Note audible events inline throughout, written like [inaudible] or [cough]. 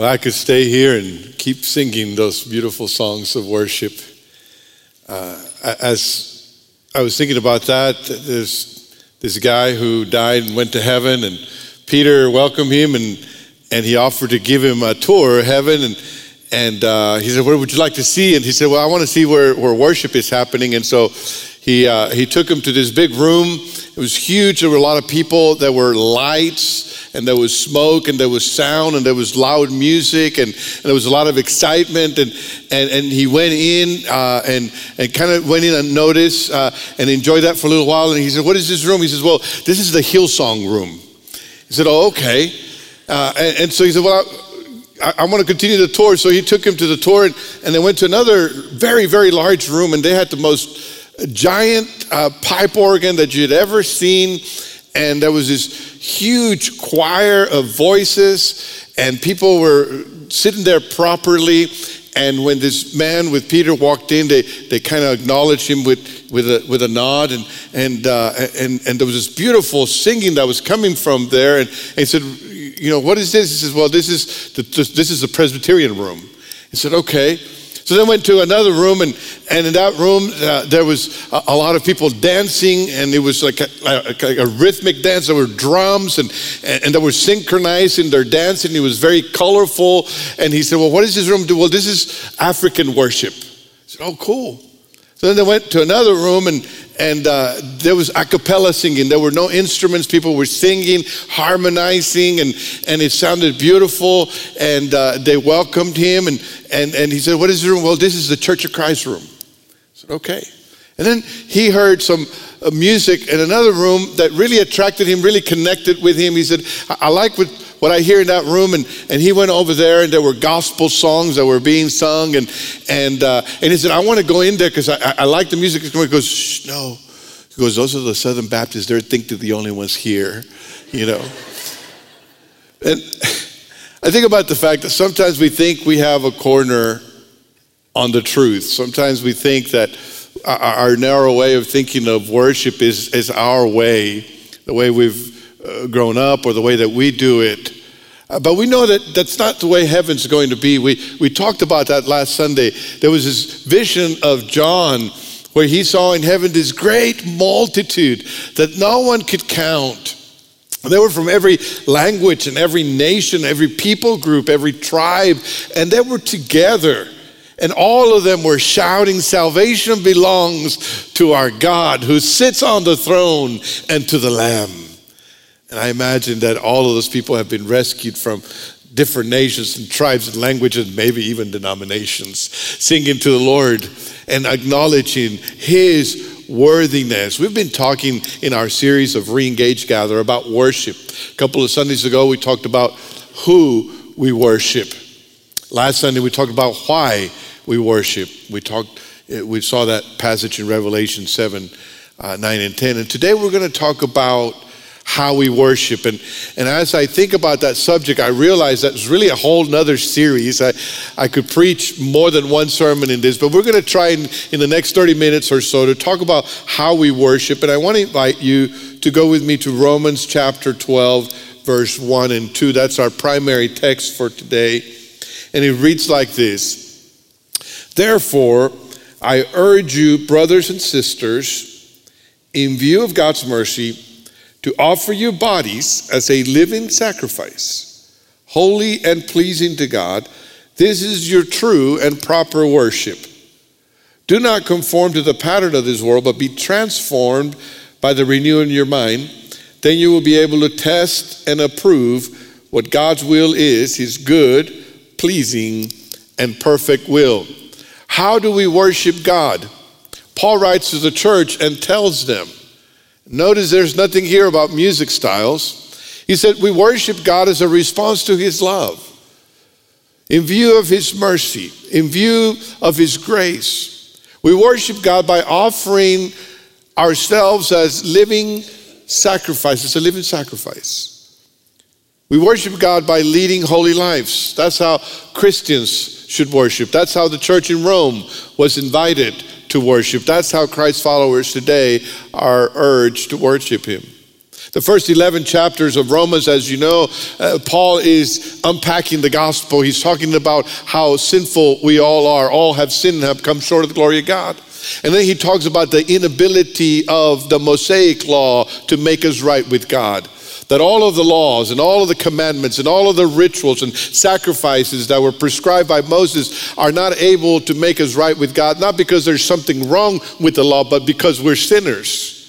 Well, I could stay here and keep singing those beautiful songs of worship. Uh, as I was thinking about that, there's this guy who died and went to heaven, and Peter welcomed him, and, and he offered to give him a tour of heaven. And, and uh, he said, What would you like to see? And he said, Well, I want to see where, where worship is happening. And so he, uh, he took him to this big room. It was huge. There were a lot of people. There were lights, and there was smoke, and there was sound, and there was loud music, and, and there was a lot of excitement. And, and, and he went in uh, and, and kind of went in and noticed uh, and enjoyed that for a little while. And he said, What is this room? He says, Well, this is the Hillsong room. He said, Oh, okay. Uh, and, and, so he said, Well, I, I want to continue the tour. So he took him to the tour, and, and they went to another very, very large room, and they had the most giant uh, pipe organ that you'd ever seen. And there was this huge choir of voices, and people were sitting there properly. And when this man with Peter walked in, they, they kind of acknowledged him with, with, a, with a nod. And, and, uh, and, and there was this beautiful singing that was coming from there. And, and he said, You know, what is this? He says, Well, this is the, this is the Presbyterian room. He said, Okay. So then went to another room, and, and in that room, uh, there was a, a, lot of people dancing, and it was like a, a, a rhythmic dance. There were drums, and, and, and, they were synchronized in their and It was very colorful. And he said, Well, what does this room do? Well, this is African worship. I said, Oh, cool. So then they went to another room, and, and uh, there was a cappella singing. There were no instruments. People were singing, harmonizing, and, and it sounded beautiful. And uh, they welcomed him. And, and, and he said, What is the room? Well, this is the Church of Christ room. I said, Okay. And then he heard some uh, music in another room that really attracted him, really connected with him. He said, I, I like what, what I hear in that room. And, and he went over there, and there were gospel songs that were being sung. And, and, uh, and he said, I want to go in there because I, I, I, like the music. He goes, Shh, no. He goes, Those are the Southern Baptists. They think they're the only ones here, you know. and [laughs] I think about the fact that sometimes we think we have a corner on the truth. Sometimes we think that our narrow way of thinking of worship is, is our way, the way we've uh, grown up or the way that we do it. Uh, but we know that that's not the way heaven's going to be. We, we talked about that last Sunday. There was this vision of John where he saw in heaven this great multitude that no one could count. They were from every language and every nation, every people group, every tribe, and they were together. And all of them were shouting, Salvation belongs to our God who sits on the throne and to the Lamb. And I imagine that all of those people have been rescued from different nations and tribes and languages, maybe even denominations, singing to the Lord and acknowledging His worthiness. We've been talking in our series of Reengage Gather about worship. A couple of Sundays ago, we talked about who we worship. Last Sunday, we talked about why we worship. We talked, we saw that passage in Revelation 7, uh, 9, and 10. And today, we're going to talk about how we worship. And, and as I think about that subject, I realize that's really a whole nother series. I, I could preach more than one sermon in this, but we're going to try in, in the next 30 minutes or so to talk about how we worship. And I want to invite you to go with me to Romans chapter 12, verse 1 and 2. That's our primary text for today. And it reads like this Therefore, I urge you, brothers and sisters, in view of God's mercy, to offer your bodies as a living sacrifice, holy and pleasing to God. This is your true and proper worship. Do not conform to the pattern of this world, but be transformed by the renewing of your mind. Then you will be able to test and approve what God's will is, his good, pleasing, and perfect will. How do we worship God? Paul writes to the church and tells them, Notice there's nothing here about music styles. He said, We worship God as a response to His love, in view of His mercy, in view of His grace. We worship God by offering ourselves as living sacrifices, a living sacrifice. We worship God by leading holy lives. That's how Christians should worship. That's how the church in Rome was invited to worship. That's how Christ followers today are urged to worship Him. The first 11 chapters of Romans, as you know, uh, Paul is unpacking the gospel. He's talking about how sinful we all are. All have sinned and have come short of the glory of God. And then he talks about the inability of the Mosaic law to make us right with God. That all of the laws and all of the commandments and all of the rituals and sacrifices that were prescribed by Moses are not able to make us right with God, not because there's something wrong with the law, but because we're sinners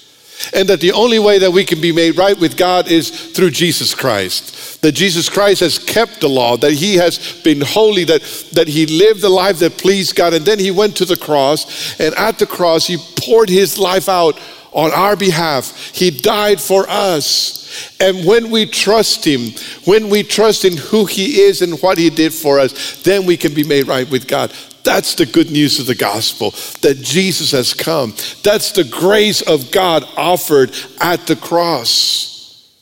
and that the only way that we can be made right with God is through Jesus Christ. That Jesus Christ has kept the law, that he has been holy, that, that he lived a life that pleased God, and then he went to the cross, and at the cross, he poured his life out on our behalf. He died for us. And when we trust Him, when we trust in who He is and what He did for us, then we can be made right with God. That's the good news of the gospel that Jesus has come. That's the grace of God offered at the cross.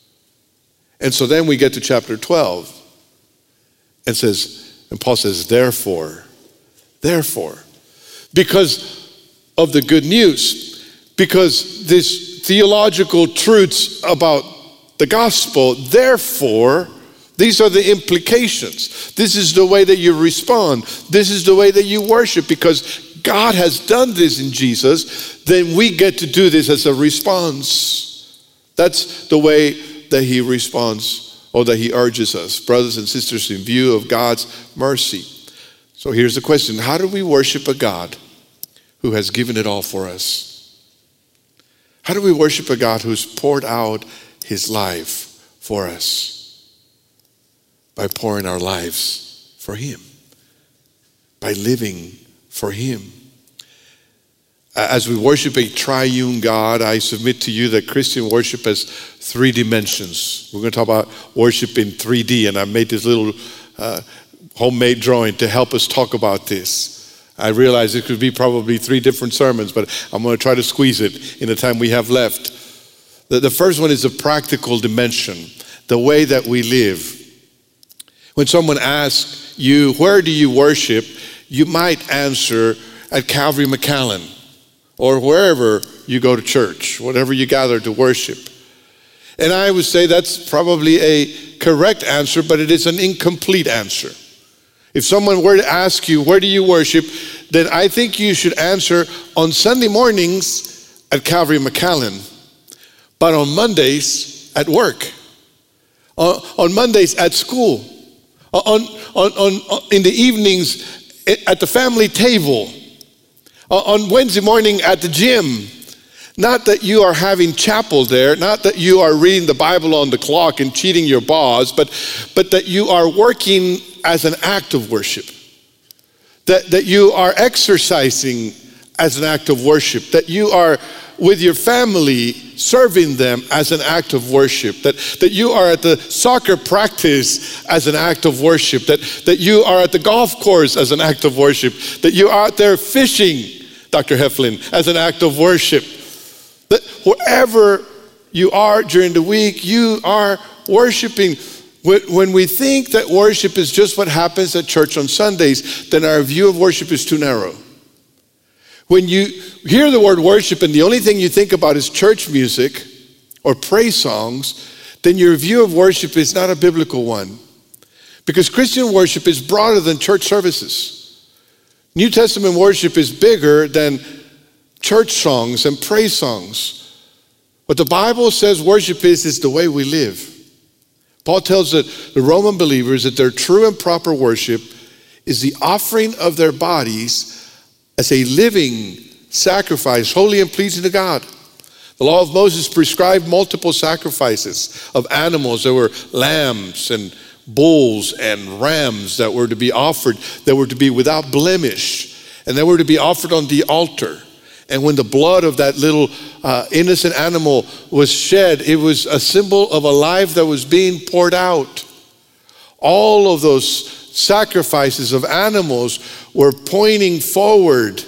And so then we get to chapter 12 and says, and Paul says, therefore, therefore, because of the good news, because these theological truths about the gospel, therefore, these are the implications. This is the way that you respond. This is the way that you worship because God has done this in Jesus. Then we get to do this as a response. That's the way that He responds or that He urges us, brothers and sisters, in view of God's mercy. So here's the question How do we worship a God who has given it all for us? How do we worship a God who's poured out His life for us? by pouring our lives for Him, by living for Him. As we worship a triune God, I submit to you that Christian worship has three dimensions. We're going to talk about worship in 3D, and I made this little uh, homemade drawing to help us talk about this. I realize it could be probably three different sermons, but I'm going to try to squeeze it in the time we have left. The, the first one is a practical dimension, the way that we live. When someone asks you, Where do you worship? you might answer at Calvary McAllen or wherever you go to church, whatever you gather to worship. And I would say that's probably a correct answer, but it is an incomplete answer. If someone were to ask you, Where do you worship? then I think you should answer on Sunday mornings at Calvary McAllen, but on Mondays at work, on on Mondays at school on, on, on, in the evenings eh, at the family table, on Wednesday morning at the gym. Not that you are having chapel there, not that you are reading the Bible on the clock and cheating your boss, but, but that you are working as an act of worship. That, that you are exercising as an act of worship. That you are with your family, serving them as an act of worship, that, that you are at the soccer practice as an act of worship, that, that you are at the golf course as an act of worship, that you are out there fishing, Dr. Heflin, as an act of worship. That wherever you are during the week, you are worshiping. When we think that worship is just what happens at church on Sundays, then our view of worship is too narrow. When you hear the word worship and the only thing you think about is church music or praise songs, then your view of worship is not a biblical one. Because Christian worship is broader than church services. New Testament worship is bigger than church songs and praise songs. What the Bible says worship is, is the way we live. Paul tells the, the Roman believers that their true and proper worship is the offering of their bodies as a living sacrifice, holy and pleasing to God. The law of Moses prescribed multiple sacrifices of animals. There were lambs and bulls and rams that were to be offered, that were to be without blemish, and they were to be offered on the altar. And when the blood of that little uh, innocent animal was shed, it was a symbol of a life that was being poured out. All of those sacrifices of animals were pointing forward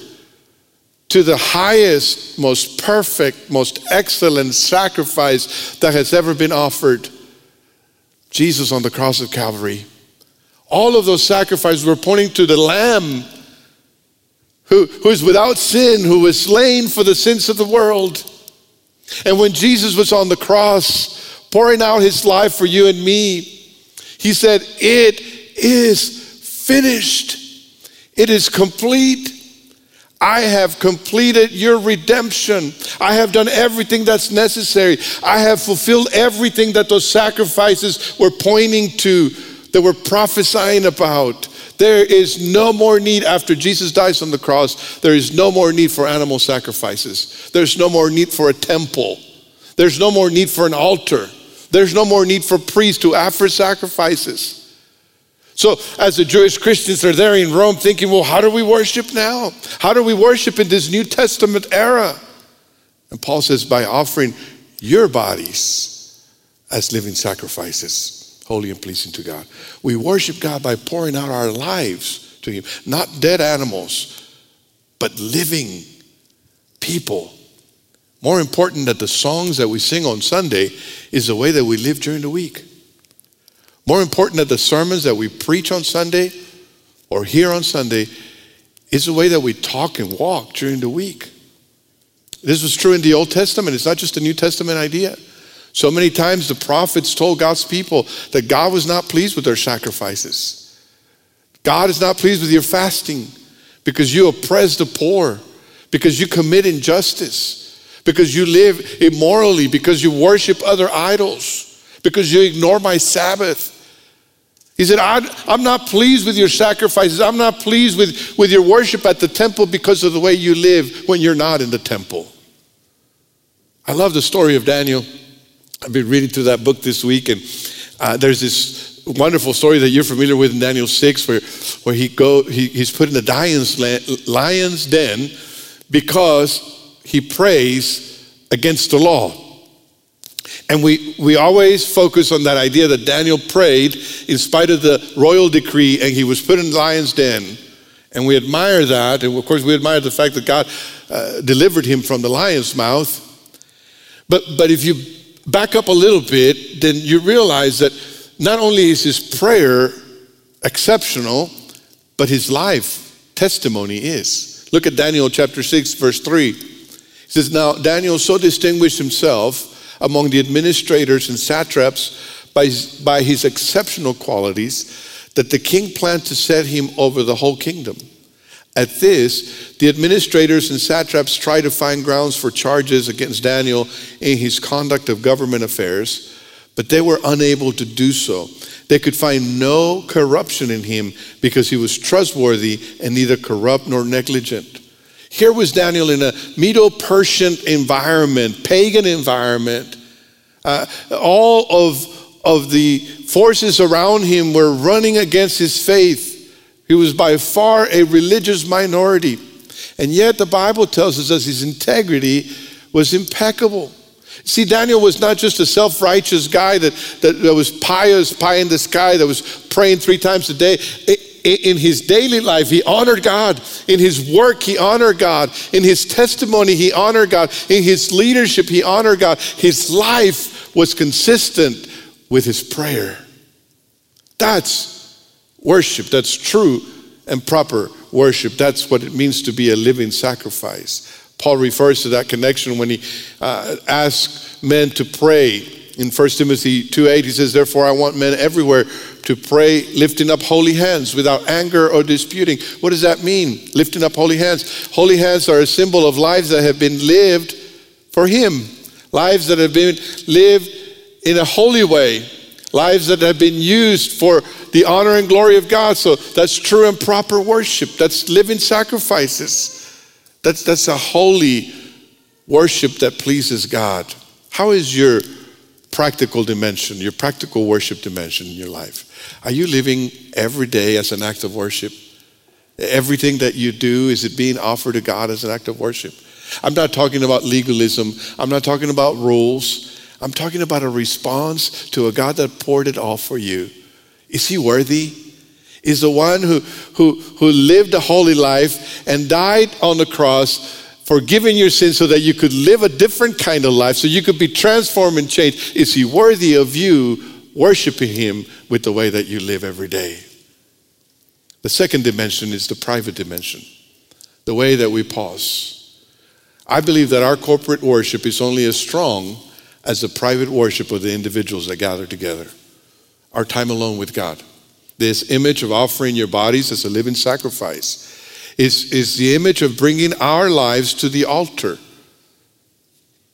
to the highest, most perfect, most excellent sacrifice that has ever been offered Jesus on the cross of Calvary. All of those sacrifices were pointing to the Lamb who, who is without sin, who was slain for the sins of the world. And when Jesus was on the cross, pouring out his life for you and me. He said, It is finished, it is complete. I have completed your redemption. I have done everything that's necessary. I have fulfilled everything that those sacrifices were pointing to, that were prophesying about. There is no more need after Jesus dies on the cross. There is no more need for animal sacrifices. There's no more need for a temple. There's no more need for an altar. There's no more need for priests to offer sacrifices. So, as the Jewish Christians are there in Rome thinking, well, how do we worship now? How do we worship in this New Testament era? And Paul says, by offering your bodies as living sacrifices, holy and pleasing to God. We worship God by pouring out our lives to Him, not dead animals, but living people. More important than the songs that we sing on Sunday is the way that we live during the week. More important than the sermons that we preach on Sunday or hear on Sunday is the way that we talk and walk during the week. This was true in the Old Testament. It's not just a New Testament idea. So many times the prophets told God's people that God was not pleased with their sacrifices. God is not pleased with your fasting because you oppress the poor, because you commit injustice, because you live immorally, because you worship other idols, because you ignore my Sabbath. He said, I'm not pleased with your sacrifices. I'm not pleased with, with your worship at the temple because of the way you live when you're not in the temple. I love the story of Daniel. I've been reading through that book this week, and uh, there's this wonderful story that you're familiar with in Daniel 6 where, where he go, he, he's put in the lion's, lion's den because he prays against the law. And we, we always focus on that idea that Daniel prayed in spite of the royal decree and he was put in the lion's den. And we admire that. And of course, we admire the fact that God uh, delivered him from the lion's mouth. But, but if you back up a little bit, then you realize that not only is his prayer exceptional, but his life testimony is. Look at Daniel chapter 6, verse 3. He says, Now Daniel so distinguished himself among the administrators and satraps by, by his exceptional qualities that the king planned to set him over the whole kingdom. At this, the administrators and satraps tried to find grounds for charges against Daniel in his conduct of government affairs, but they were unable to do so. They could find no corruption in him because he was trustworthy and neither corrupt nor negligent. Here was Daniel in a Medo Persian environment, pagan environment. Uh, all of, of the forces around him were running against his faith. He was by far a religious minority. And yet, the Bible tells us that his integrity was impeccable. See, Daniel was not just a self righteous guy that, that, that, was pious, pie in the sky, that was praying three times a day. In his daily life, he honored God. In his work, he honored God. In his testimony, he honored God. In his leadership, he honored God. His life was consistent with his prayer. That's worship. That's true and proper worship. That's what it means to be a living sacrifice. Paul refers to that connection when he uh, asks men to pray. In 1 Timothy 2:8, he says, Therefore, I want men everywhere to pray lifting up holy hands without anger or disputing. What does that mean? Lifting up holy hands. Holy hands are a symbol of lives that have been lived for Him, lives that have been lived in a holy way, lives that have been used for the honor and glory of God. So that's true and proper worship. That's living sacrifices. That's, that's a holy worship that pleases God. How is your practical dimension, your practical worship dimension in your life? Are you living every day as an act of worship? Everything that you do, is it being offered to God as an act of worship? I'm not talking about legalism. I'm not talking about rules. I'm talking about a response to a God that poured it all for you. Is he worthy? Is the one who, who, who lived a holy life and died on the cross forgiving your sins so that you could live a different kind of life, so you could be transformed and changed. Is He worthy of you worshiping Him with the way that you live every day? The second dimension is the private dimension, the way that we pause. I believe that our corporate worship is only as strong as the private worship of the individuals that gather together. Our time alone with God. This image of offering your bodies as a living sacrifice is, is the image of bringing our lives to the altar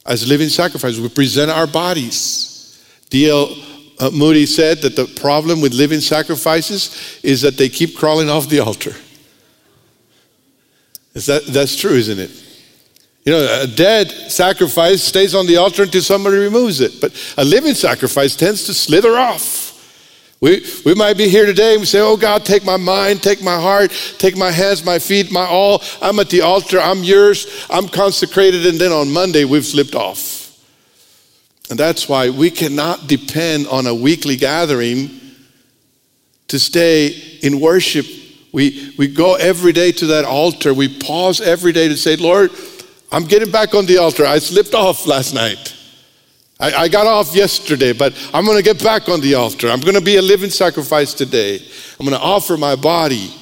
as living sacrifice. We present our bodies. D.L. Uh, Moody said that the problem with living sacrifices is that they keep crawling off the altar. Is that, that's true, isn't it? You know, a dead sacrifice stays on the altar until somebody removes it, but a living sacrifice tends to slither off. We, we might be here today and we say, Oh God, take my mind, take my heart, take my hands, my feet, my all. I'm at the altar, I'm yours, I'm consecrated. And then on Monday, we've slipped off. And that's why we cannot depend on a weekly gathering to stay in worship. We, we go every day to that altar. We pause every day to say, Lord, I'm getting back on the altar. I slipped off last night. I, I got off yesterday, but I'm going to get back on the altar. I'm going to be a living sacrifice today. I'm going to offer my body.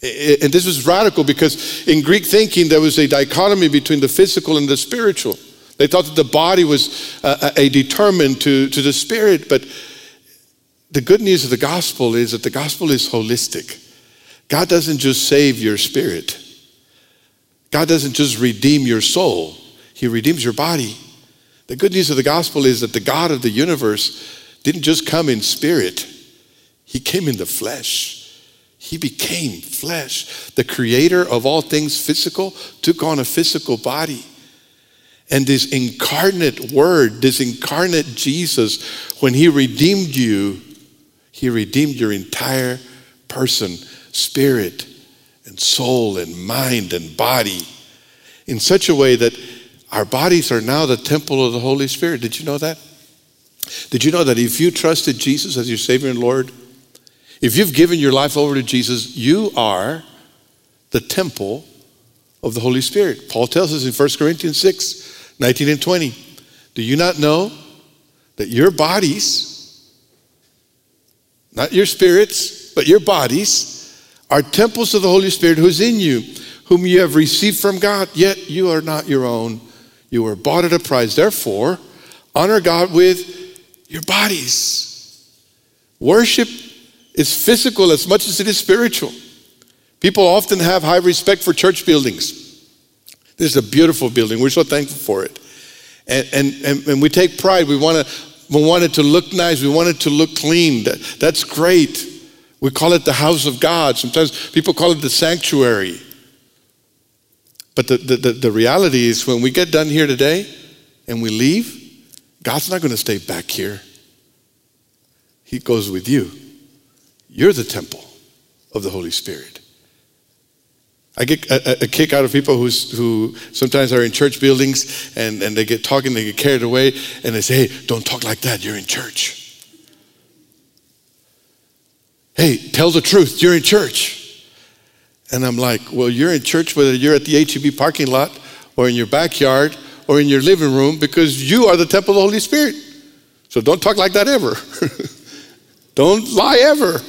And this was radical because in Greek thinking, there was a dichotomy between the physical and the spiritual. They thought that the body was uh, uh, a, a determined to, to the spirit, but the good news of the gospel is that the gospel is holistic. God doesn't just save your spirit, God doesn't just redeem your soul, He redeems your body. The good news of the gospel is that the God of the universe didn't just come in spirit, He came in the flesh. He became flesh. The creator of all things physical took on a physical body. And this incarnate word, this incarnate Jesus, when He redeemed you, He redeemed your entire person, spirit, soul, and mind, and body in such a way that our bodies are now the temple of the Holy Spirit. Did you know that? Did you know that if you trusted Jesus as your Savior and Lord, if you've given your life over to Jesus, you are the temple of the Holy Spirit. Paul tells us in 1 Corinthians 6 19 and 20. Do you not know that your bodies, not your spirits, but your bodies, are temples of the Holy Spirit who's in you, whom you have received from God, yet you are not your own. You were bought at a price. Therefore, honor God with your bodies. Worship is physical as much as it is spiritual. People often have high respect for church buildings. This is a beautiful building. We're so thankful for it. And, and, and, and we take pride. We want, to, we want it to look nice. We want it to look clean. That, that's great. We call it the house of God. Sometimes people call it the sanctuary. But the, the, the, reality is when we get done here today and we leave, God's not going to stay back here. He goes with you. You're the temple of the Holy Spirit. I get a, a kick out of people who sometimes are in church buildings and, and they get talking, they get carried away, and they say, Hey, don't talk like that. You're in church. Hey, tell the truth. You're in church. And I'm like, well, you're in church whether you're at the HEB parking lot or in your backyard or in your living room because you are the temple of the Holy Spirit. So don't talk like that ever. [laughs] don't lie ever.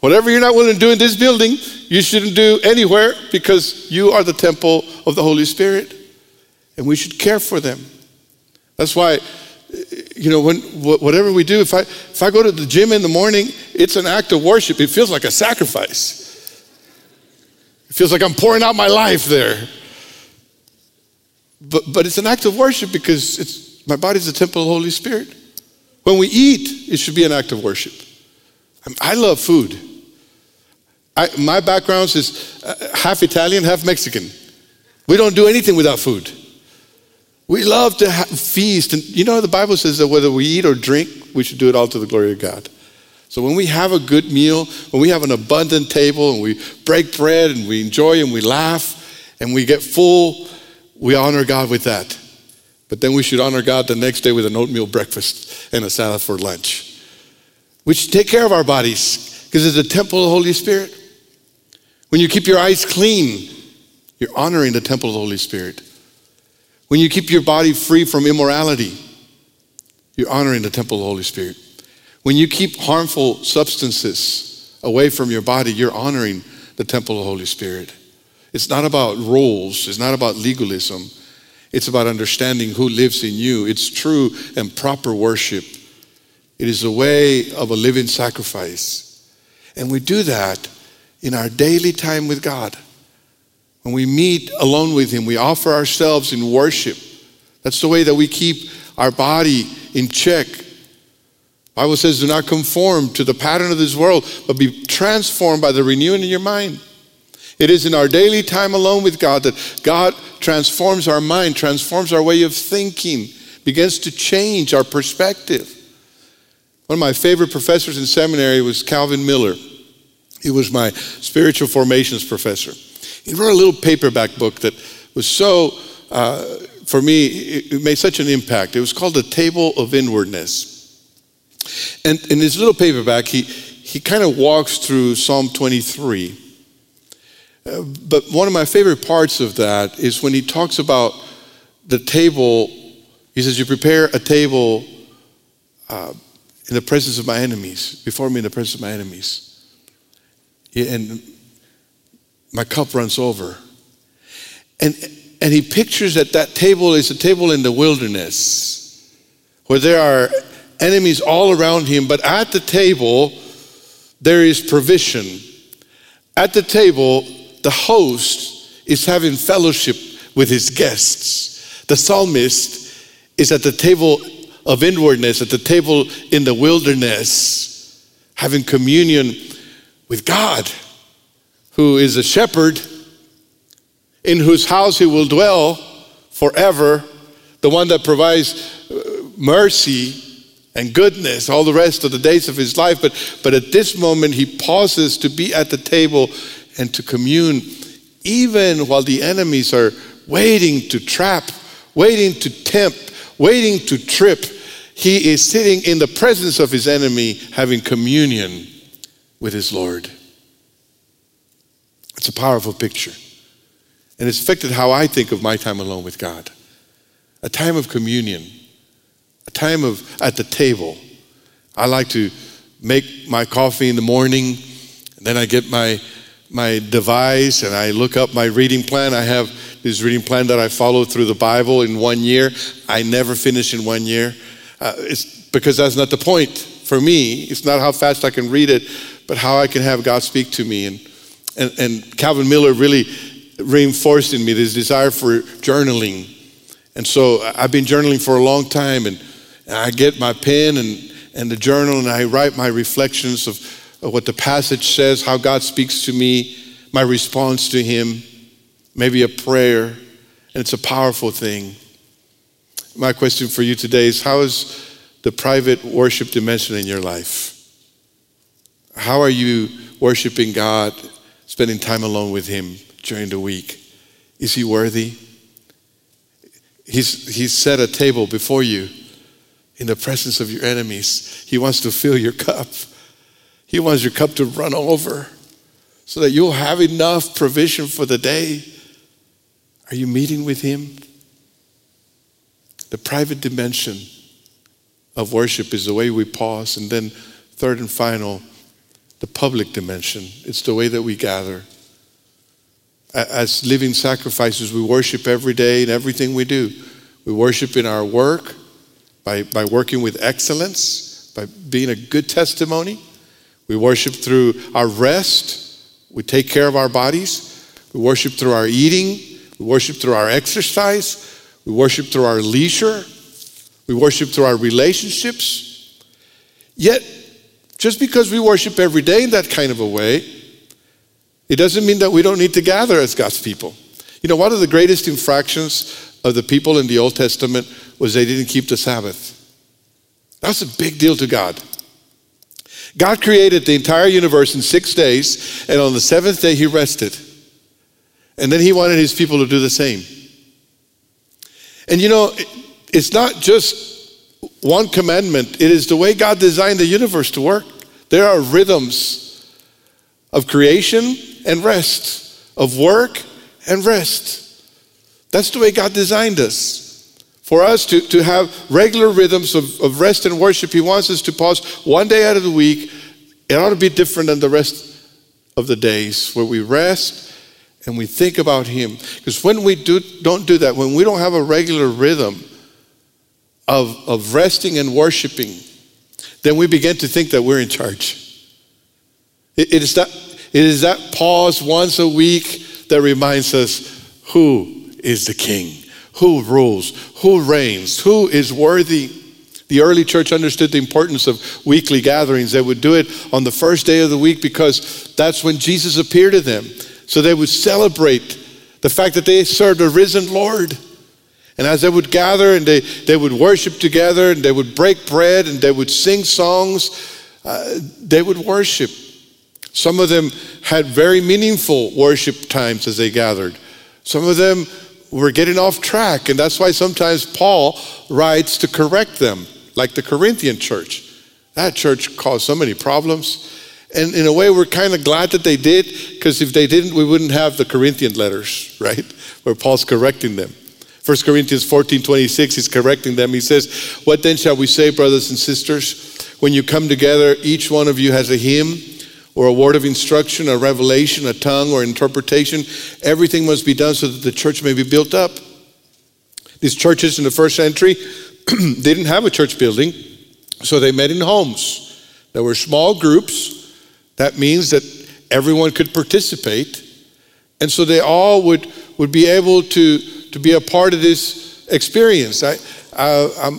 Whatever you're not willing to do in this building, you shouldn't do anywhere because you are the temple of the Holy Spirit. And we should care for them. That's why, you know, when, whatever we do, if I, if I go to the gym in the morning, it's an act of worship. It feels like a sacrifice. It feels like I'm pouring out my life there. But, but it's an act of worship because it's, my body's a temple of the Holy Spirit. When we eat, it should be an act of worship. I love food. I, my background is uh, half Italian, half Mexican. We don't do anything without food. We love to have, feast. And you know, the Bible says that whether we eat or drink, we should do it all to the glory of God. So when we have a good meal, when we have an abundant table and we break bread and we enjoy and we laugh and we get full, we honor God with that. But then we should honor God the next day with an oatmeal breakfast and a salad for lunch. We should take care of our bodies because it's a temple of the Holy Spirit. When you keep your eyes clean, you're honoring the temple of the Holy Spirit. When you keep your body free from immorality, you're honoring the temple of the Holy Spirit. When you keep harmful substances away from your body, you're honoring the temple of the Holy Spirit. It's not about rules, it's not about legalism. It's about understanding who lives in you. It's true and proper worship. It is a way of a living sacrifice. And we do that in our daily time with God. When we meet alone with Him, we offer ourselves in worship. That's the way that we keep our body in check. Bible says, do not conform to the pattern of this world, but be transformed by the renewing of your mind. It is in our daily time alone with God that God transforms our mind, transforms our way of thinking, begins to change our perspective. One of my favorite professors in seminary was Calvin Miller. He was my spiritual formations professor. He wrote a little paperback book that was so, uh, for me, it made such an impact. It was called The Table of Inwardness. And in his little paperback, he, he kind of walks through Psalm 23 but one of my favorite parts of that is when he talks about the table. He says, You prepare a table uh, in the presence of my enemies, before me in the presence of my enemies. And my cup runs over. And, and he pictures that that table is a table in the wilderness where there are enemies all around him, but at the table, there is provision. At the table, the host is having fellowship with his guests. The psalmist is at the table of inwardness, at the table in the wilderness, having communion with God, who is a shepherd, in whose house he will dwell forever, the one that provides uh, mercy and goodness all the rest of the days of his life. But, but at this moment, he pauses to be at the table and to commune, even while the enemies are waiting to trap, waiting to tempt, waiting to trip. He is sitting in the presence of his enemy, having communion with his Lord. It's a powerful picture. And it's affected how I think of my time alone with God. A time of communion, a time of at the table. I like to make my coffee in the morning, then I get my my device and I look up my reading plan. I have this reading plan that I follow through the Bible in one year. I never finish in one year. Uh, it's because that's not the point for me. It's not how fast I can read it, but how I can have God speak to me. And, and, and Calvin Miller really reinforced in me this desire for journaling. And so I've been journaling for a long time, and, and I get my pen and, and the journal, and I write my reflections of what the passage says, how God speaks to me, my response to Him, maybe a prayer, and it's a powerful thing. My question for you today is how is the private worship dimension in your life? How are you worshiping God, spending time alone with Him during the week? Is He worthy? He's, he's set a table before you in the presence of your enemies. He wants to fill your cup. He wants your cup to run over so that you'll have enough provision for the day. Are you meeting with Him? The private dimension of worship is the way we pause. And then, third and final, the public dimension. It's the way that we gather. As living sacrifices, we worship every day in everything we do. We worship in our work by, by working with excellence, by being a good testimony. We worship through our rest. We take care of our bodies. We worship through our eating. We worship through our exercise. We worship through our leisure. We worship through our relationships. Yet, just because we worship every day in that kind of a way, it doesn't mean that we don't need to gather as God's people. You know, one of the greatest infractions of the people in the Old Testament was they didn't keep the Sabbath. That's a big deal to God. God created the entire universe in six days, and on the seventh day, He rested. And then He wanted His people to do the same. And you know, it's not just one commandment, it is the way God designed the universe to work. There are rhythms of creation and rest, of work and rest. That's the way God designed us for us to, to have regular rhythms of, of rest and worship. He wants us to pause one day out of the week. It ought to be different than the rest of the days where we rest and we think about Him. Because when we do, don't do that, when we don't have a regular rhythm of, of resting and worshiping, then we begin to think that we're in charge. it, it is, that, it is that pause once a week that reminds us who is the King, who rules, who reigns, who is worthy. The early church understood the importance of weekly gatherings. They would do it on the first day of the week because that's when Jesus appeared to them. So they would celebrate the fact that they served a risen Lord. And as they would gather and they, they would worship together and they would break bread and they would sing songs, uh, they would worship. Some of them had very meaningful worship times as they gathered. Some of them were getting off track, and that's why sometimes Paul writes to correct them, like the Corinthian church. That church caused so many problems. And in a way, we're kind of glad that they did, because if they didn't, we wouldn't have the Corinthian letters, [laughs] right? Where Paul's correcting them. 1 Corinthians 14 26, he's correcting them. He says, What then shall we say, brothers and sisters? When you come together, each one of you has a hymn or a word of instruction, a revelation, a tongue, or interpretation. Everything must be done so that the church may be built up. These churches in the first century [clears throat] didn't have a church building, so they met in homes. There were small groups that means that everyone could participate. And so they all would, would be able to, to be a part of this experience. I, I,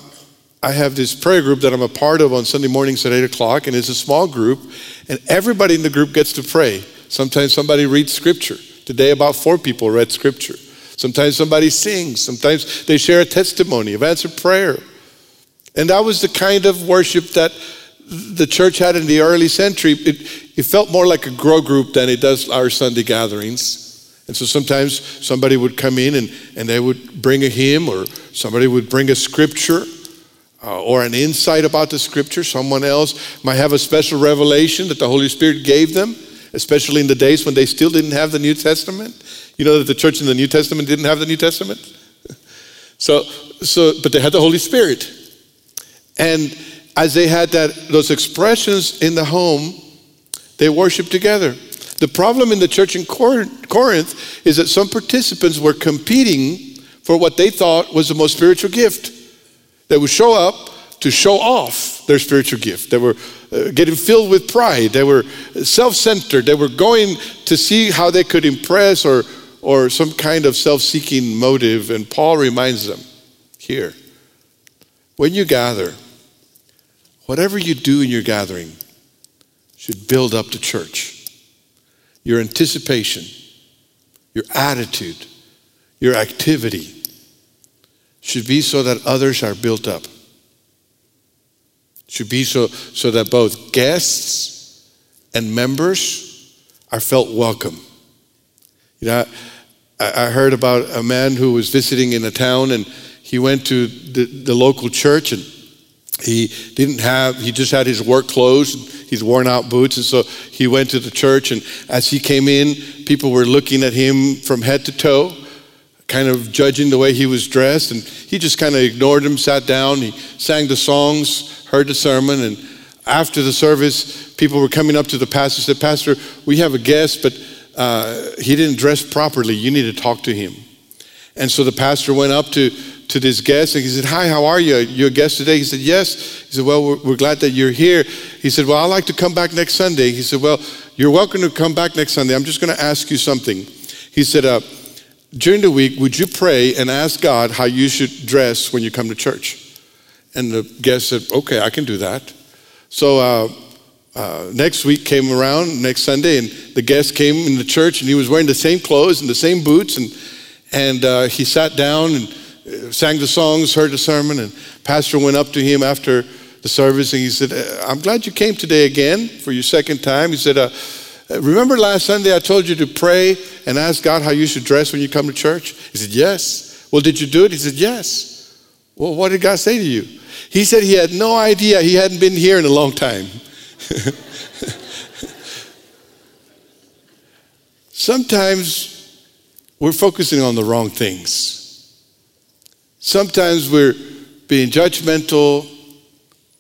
I have this prayer group that I'm a part of on Sunday mornings at 8 o'clock, and it's a small group, and everybody in the group gets to pray. Sometimes somebody reads scripture. Today, about four people read scripture. Sometimes somebody sings. Sometimes they share a testimony of answered prayer. And that was the kind of worship that the church had in the early century, it, it felt more like a grow group than it does our Sunday gatherings. And so sometimes somebody would come in and, and they would bring a hymn, or somebody would bring a scripture uh, or an insight about the scripture. Someone else might have a special revelation that the Holy Spirit gave them, especially in the days when they still didn't have the New Testament. You know that the church in the New Testament didn't have the New Testament? [laughs] so, so, but they had the Holy Spirit. And as they had that, those expressions in the home, they worshiped together. The problem in the church in Corinth is that some participants were competing for what they thought was the most spiritual gift. They would show up to show off their spiritual gift. They were uh, getting filled with pride. They were self centered. They were going to see how they could impress or, or some kind of self seeking motive. And Paul reminds them here when you gather, Whatever you do in your gathering should build up the church. Your anticipation, your attitude, your activity should be so that others are built up. Should be so, so that both guests and members are felt welcome. You know, I, I heard about a man who was visiting in a town and he went to the, the local church and he didn't have, he just had his work clothes, he's worn out boots. And so he went to the church, and as he came in, people were looking at him from head to toe, kind of judging the way he was dressed. And he just kind of ignored them, sat down, he sang the songs, heard the sermon. And after the service, people were coming up to the pastor said, Pastor, we have a guest, but uh, he didn't dress properly. You need to talk to him. And so the pastor went up to to this guest and he said, Hi, how are you? You're a guest today? He said, Yes. He said, Well, we're, we're, glad that you're here. He said, Well, I'd like to come back next Sunday. He said, Well, you're welcome to come back next Sunday. I'm just going to ask you something. He said, uh, During the week, would you pray and ask God how you should dress when you come to church? And the guest said, Okay, I can do that. So, uh, uh, next week came around, next Sunday, and the guest came in the church, and he was wearing the same clothes and the same boots, and and uh, he sat down and sang the songs, heard the sermon, and pastor went up to him after the service and he said, uh, I'm glad you came today again for your second time. He said, uh, Remember last Sunday I told you to pray and ask God how you should dress when you come to church? He said, Yes. Well, did you do it? He said, Yes. Well, what did God say to you? He said he had no idea. He hadn't been here in a long time. [laughs] Sometimes we're focusing on the wrong things. Sometimes we're being judgmental,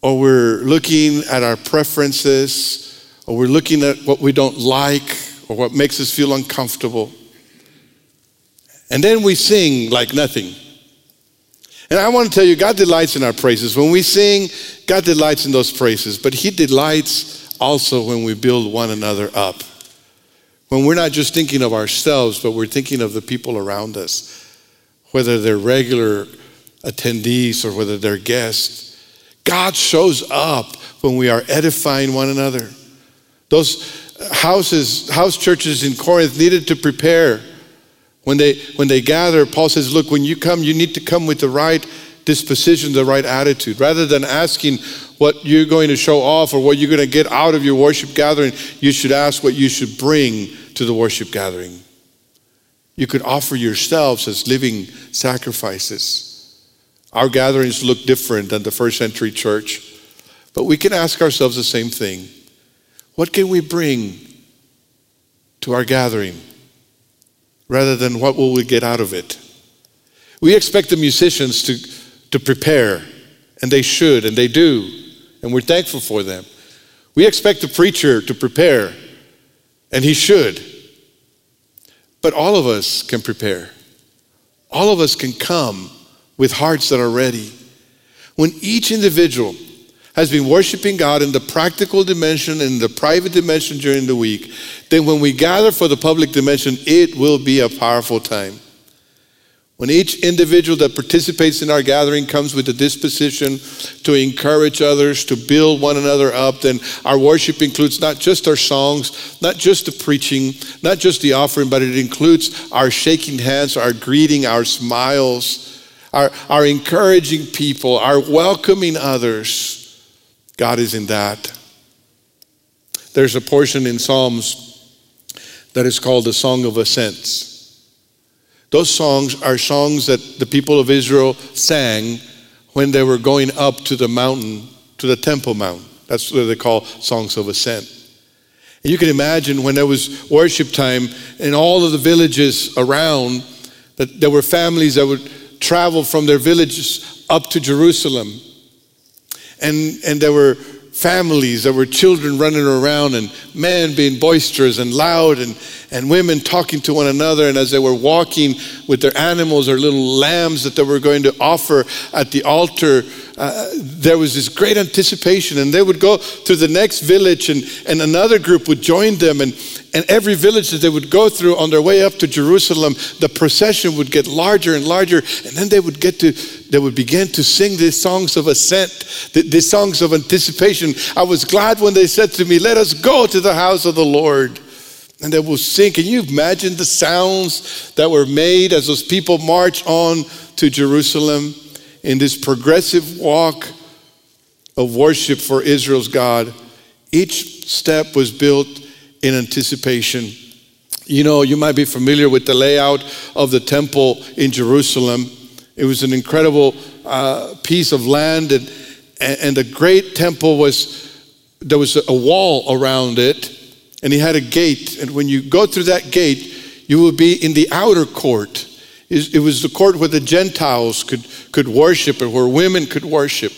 or we're looking at our preferences, or we're looking at what we don't like, or what makes us feel uncomfortable. And then we sing like nothing. And I want to tell you, God delights in our praises. When we sing, God delights in those praises, but He delights also when we build one another up. When we're not just thinking of ourselves, but we're thinking of the people around us, whether they're regular attendees or whether they're guests. God shows up when we are edifying one another. Those houses, house churches in Corinth needed to prepare when they, when they gather, Paul says, Look, when you come, you need to come with the right disposition, the right attitude. Rather than asking what you're going to show off or what you're going to get out of your worship gathering, you should ask what you should bring to the worship gathering. You could offer yourselves as living sacrifices. Our gatherings look different than the first century church, but we can ask ourselves the same thing What can we bring to our gathering? rather than what will we get out of it. We expect the musicians to, to prepare, and they should, and they do, and we're thankful for them. We expect the preacher to prepare, and he should. But all of us can prepare. All of us can come with hearts that are ready. When each individual has been worshiping God in the practical dimension and the private dimension during the week, then when we gather for the public dimension, it will be a powerful time. When each individual that participates in our gathering comes with a disposition to encourage others, to build one another up, then our worship includes not just our songs, not just the preaching, not just the offering, but it includes our shaking hands, our greeting, our smiles, our, our encouraging people, our welcoming others. God is in that. There's a portion in Psalms that is called the Song of Ascents. Those songs are songs that the people of Israel sang when they were going up to the mountain, to the Temple Mount. That's what they call songs of ascent. And you can imagine when there was worship time in all of the villages around, that there were families that would travel from their villages up to Jerusalem and, and there were families, there were children running around, and men being boisterous and loud, and, and women talking to one another. And as they were walking with their animals or little lambs that they were going to offer at the altar, uh, there was this great anticipation. And they would go to the next village, and, and another group would join them. And, and every village that they would go through on their way up to Jerusalem, the procession would get larger and larger. And then they would get to, they would begin to sing these songs of ascent, these songs of anticipation. I was glad when they said to me, Let us go to the house of the Lord. And they will sing. Can you imagine the sounds that were made as those people march on to Jerusalem? In this progressive walk of worship for Israel's God, each step was built in anticipation. You know, you might be familiar with the layout of the temple in Jerusalem. It was an incredible uh, piece of land, and, and the great temple was, there was a wall around it, and he had a gate. And when you go through that gate, you will be in the outer court. It was the court where the Gentiles could, could worship and where women could worship.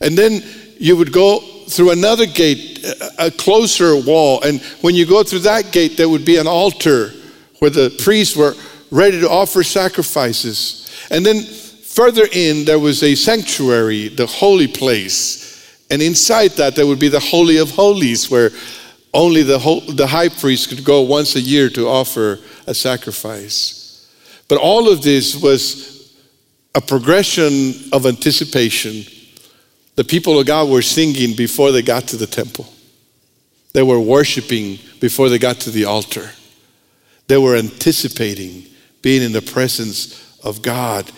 And then you would go through another gate, a closer wall. And when you go through that gate, there would be an altar where the priests were ready to offer sacrifices. And then further in, there was a sanctuary, the holy place. And inside that, there would be the Holy of Holies, where only the, the high priest could go once a year to offer a sacrifice. But all of this was a progression of anticipation. The people of God were singing before they got to the temple. They were worshiping before they got to the altar. They were anticipating being in the presence of God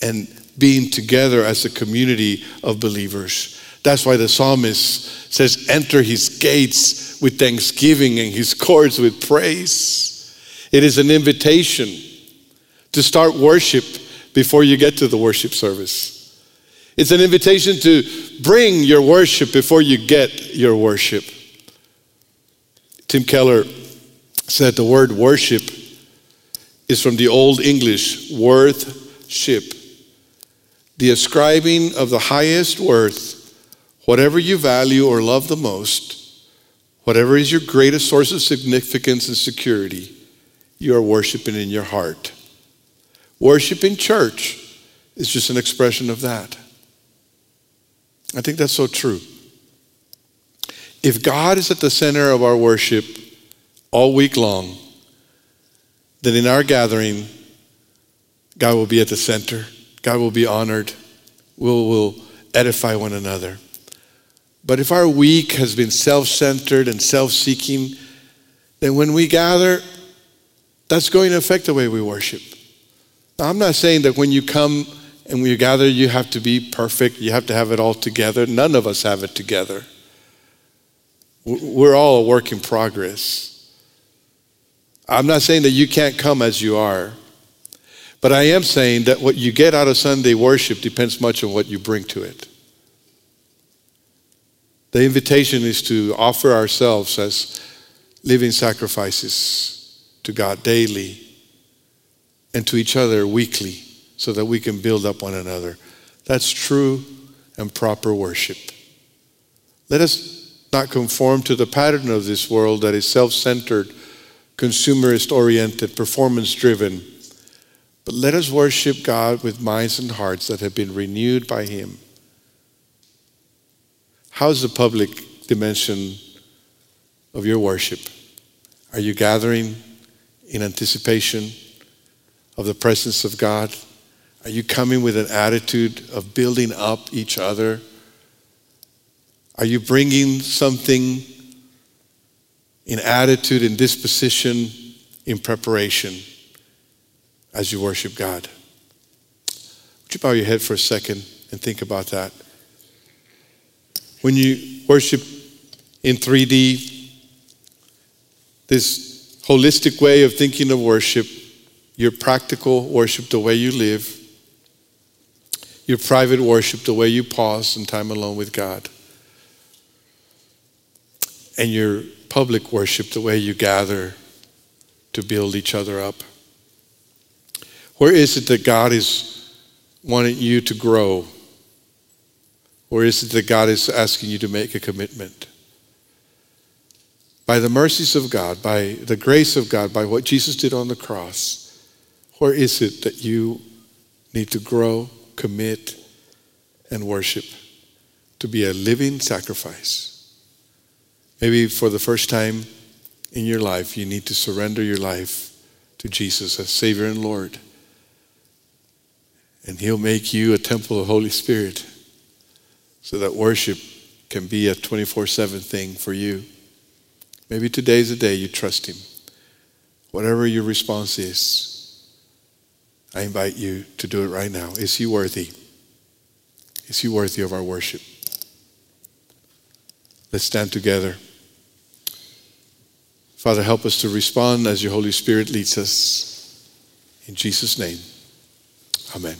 and being together as a community of believers. That's why the psalmist says, Enter his gates with thanksgiving and his courts with praise. It is an invitation to start worship before you get to the worship service. It's an invitation to bring your worship before you get your worship. Tim Keller said the word worship is from the Old English, worth ship. The ascribing of the highest worth, whatever you value or love the most, whatever is your greatest source of significance and security, you are worshiping in your heart. Worship in church is just an expression of that. I think that's so true. If God is at the center of our worship all week long, then in our gathering, God will be at the center. God will be honored. We'll, we'll edify one another. But if our week has been self centered and self seeking, then when we gather, that's going to affect the way we worship. Now, I'm not saying that when you come and when you gather, you have to be perfect, you have to have it all together. None of us have it together. We're all a work in progress. I'm not saying that you can't come as you are, but I am saying that what you get out of Sunday worship depends much on what you bring to it. The invitation is to offer ourselves as living sacrifices to God daily and to each other weekly so that we can build up one another. That's true and proper worship. Let us not conform to the pattern of this world that is self centered, consumerist oriented, performance driven. But let us worship God with minds and hearts that have been renewed by Him. How's the public dimension of your worship? Are you gathering in anticipation of the presence of God? Are you coming with an attitude of building up each other? Are you bringing something in attitude and disposition in preparation as you worship God? Would you bow your head for a second and think about that? When you worship in 3D, this holistic way of thinking of worship, your practical worship, the way you live, your private worship, the way you pause in time alone with God, and your public worship, the way you gather to build each other up. Where is it that God is wanting you to grow? Or is it that God is asking you to make a commitment? By the mercies of God, by the grace of God, by what Jesus did on the cross, where is it that you need to grow, commit, and worship to be a living sacrifice? Maybe for the first time in your life, you need to surrender your life to Jesus as Savior and Lord. And He'll make you a temple of Holy Spirit so that worship can be a 24 7 thing for you. Maybe today's the day you trust Him. Whatever your response is, I invite you to do it right now. Is He worthy? Is He worthy of our worship? Let's stand together. Father, help us to respond as your Holy Spirit leads us. In Jesus' name, amen.